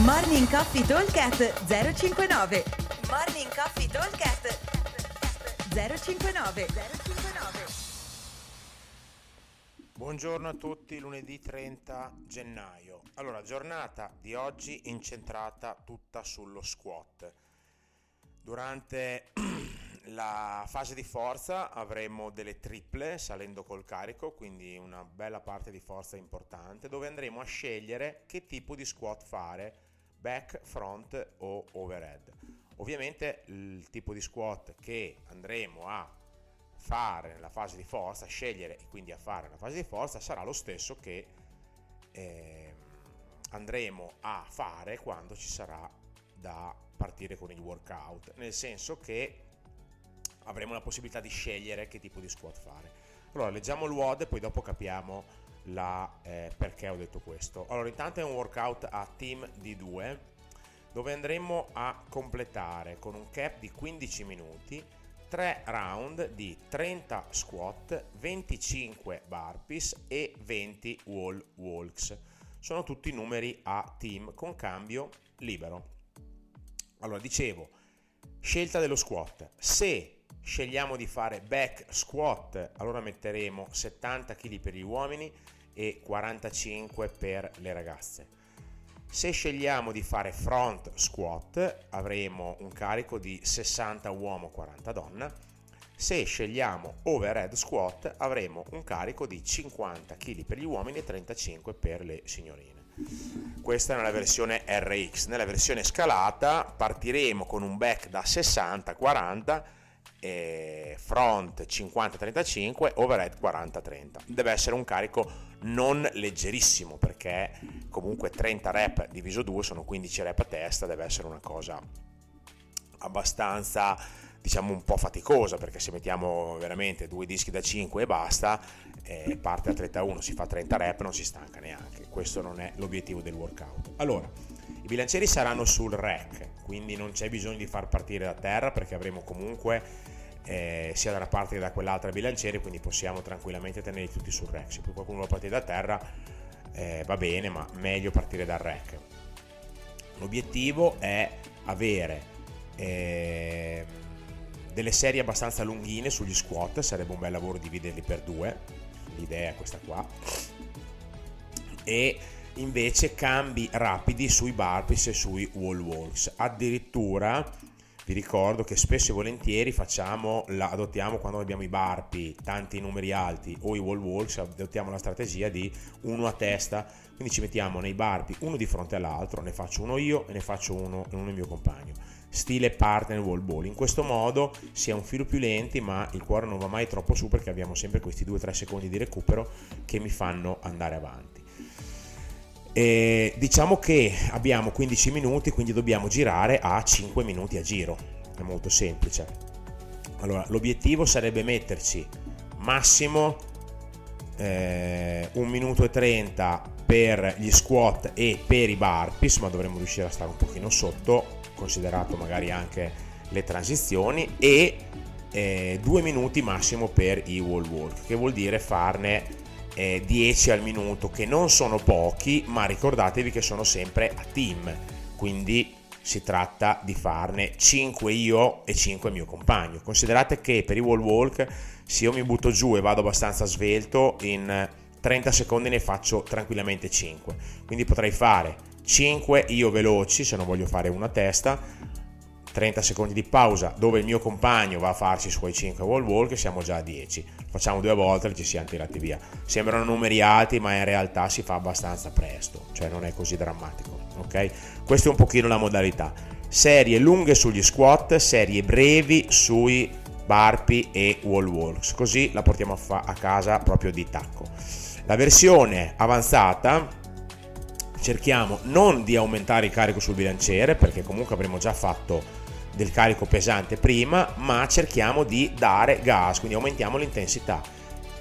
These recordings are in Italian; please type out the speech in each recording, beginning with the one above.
Morning Coffee Talkcast 059 Morning Coffee Talkcast 059 059 Buongiorno a tutti, lunedì 30 gennaio. Allora, giornata di oggi incentrata tutta sullo squat. Durante la fase di forza avremo delle triple salendo col carico, quindi una bella parte di forza importante, dove andremo a scegliere che tipo di squat fare, back, front o overhead. Ovviamente il tipo di squat che andremo a fare nella fase di forza, scegliere e quindi a fare nella fase di forza sarà lo stesso che eh, andremo a fare quando ci sarà da partire con il workout, nel senso che avremo la possibilità di scegliere che tipo di squat fare. Allora, leggiamo il WOD e poi dopo capiamo la, eh, perché ho detto questo. Allora, intanto è un workout a team di 2 dove andremo a completare con un cap di 15 minuti 3 round di 30 squat, 25 burpees e 20 wall walks. Sono tutti numeri a team con cambio libero. Allora, dicevo, scelta dello squat. Se scegliamo di fare back squat, allora metteremo 70 kg per gli uomini e 45 per le ragazze. Se scegliamo di fare front squat, avremo un carico di 60 uomo 40 donna. Se scegliamo overhead squat, avremo un carico di 50 kg per gli uomini e 35 per le signorine. Questa è nella versione RX. Nella versione scalata partiremo con un back da 60-40 eh, front 50-35, overhead 40-30. Deve essere un carico non leggerissimo perché comunque 30 rep diviso 2 sono 15 rep a testa, deve essere una cosa abbastanza diciamo un po' faticosa perché se mettiamo veramente due dischi da 5 e basta eh, parte a 31 si fa 30 rep non si stanca neanche questo non è l'obiettivo del workout allora i bilancieri saranno sul rack quindi non c'è bisogno di far partire da terra perché avremo comunque eh, sia da una parte che da quell'altra bilanciere, quindi possiamo tranquillamente tenerli tutti sul rack. Se poi qualcuno vuole partire da terra eh, va bene, ma meglio partire dal rack. L'obiettivo è avere eh, delle serie abbastanza lunghine sugli squat, sarebbe un bel lavoro dividerli per due, l'idea è questa qua, e invece cambi rapidi sui burpees e sui wall walks. Addirittura vi ricordo che spesso e volentieri facciamo la, adottiamo quando abbiamo i barpi, tanti numeri alti o i wall walks, adottiamo la strategia di uno a testa, quindi ci mettiamo nei barpi uno di fronte all'altro, ne faccio uno io e ne faccio uno, uno il mio compagno. Stile partner wall ball. In questo modo si è un filo più lenti, ma il cuore non va mai troppo su perché abbiamo sempre questi 2-3 secondi di recupero che mi fanno andare avanti. E diciamo che abbiamo 15 minuti, quindi dobbiamo girare a 5 minuti a giro. È molto semplice. Allora, l'obiettivo sarebbe metterci massimo eh, 1 minuto e 30 per gli squat e per i burpees, ma dovremmo riuscire a stare un pochino sotto, considerato magari anche le transizioni, e eh, 2 minuti massimo per i wall walk, che vuol dire farne eh, 10 al minuto, che non sono pochi, ma ricordatevi che sono sempre a team, quindi si tratta di farne 5 io e 5 mio compagno. Considerate che per i wall walk, se io mi butto giù e vado abbastanza svelto, in 30 secondi ne faccio tranquillamente 5. Quindi potrei fare 5 io veloci, se non voglio fare una testa, 30 secondi di pausa dove il mio compagno va a farci i suoi 5 wall walk siamo già a 10 facciamo due volte e ci siamo tirati via. Sembrano numeri alti ma in realtà si fa abbastanza presto cioè non è così drammatico ok? Questa è un pochino la modalità. Serie lunghe sugli squat serie brevi sui barpi e wall walks. Così la portiamo a, fa- a casa proprio di tacco. La versione avanzata cerchiamo non di aumentare il carico sul bilanciere perché comunque avremo già fatto del carico pesante prima, ma cerchiamo di dare gas, quindi aumentiamo l'intensità.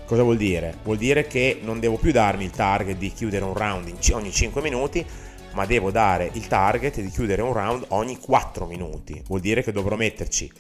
Cosa vuol dire? Vuol dire che non devo più darmi il target di chiudere un round ogni 5 minuti, ma devo dare il target di chiudere un round ogni 4 minuti. Vuol dire che dovrò metterci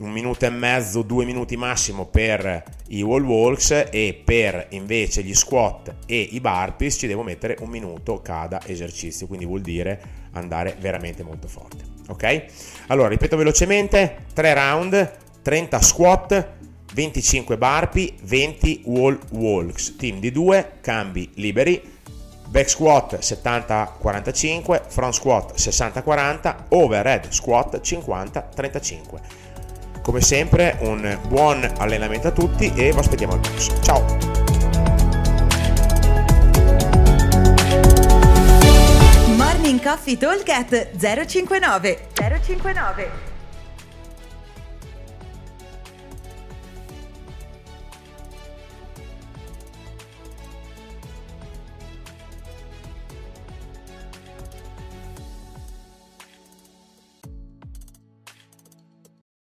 un minuto e mezzo, due minuti massimo per i wall walks e per invece gli squat e i burpees ci devo mettere un minuto cada esercizio, quindi vuol dire andare veramente molto forte. Ok? Allora, ripeto velocemente, 3 round, 30 squat, 25 burpee, 20 wall walks, team di 2, cambi liberi, back squat 70-45, front squat 60-40, overhead squat 50-35. Come sempre un buon allenamento a tutti e vi aspettiamo al prossimo. Ciao! Morning Coffee Talk 059 059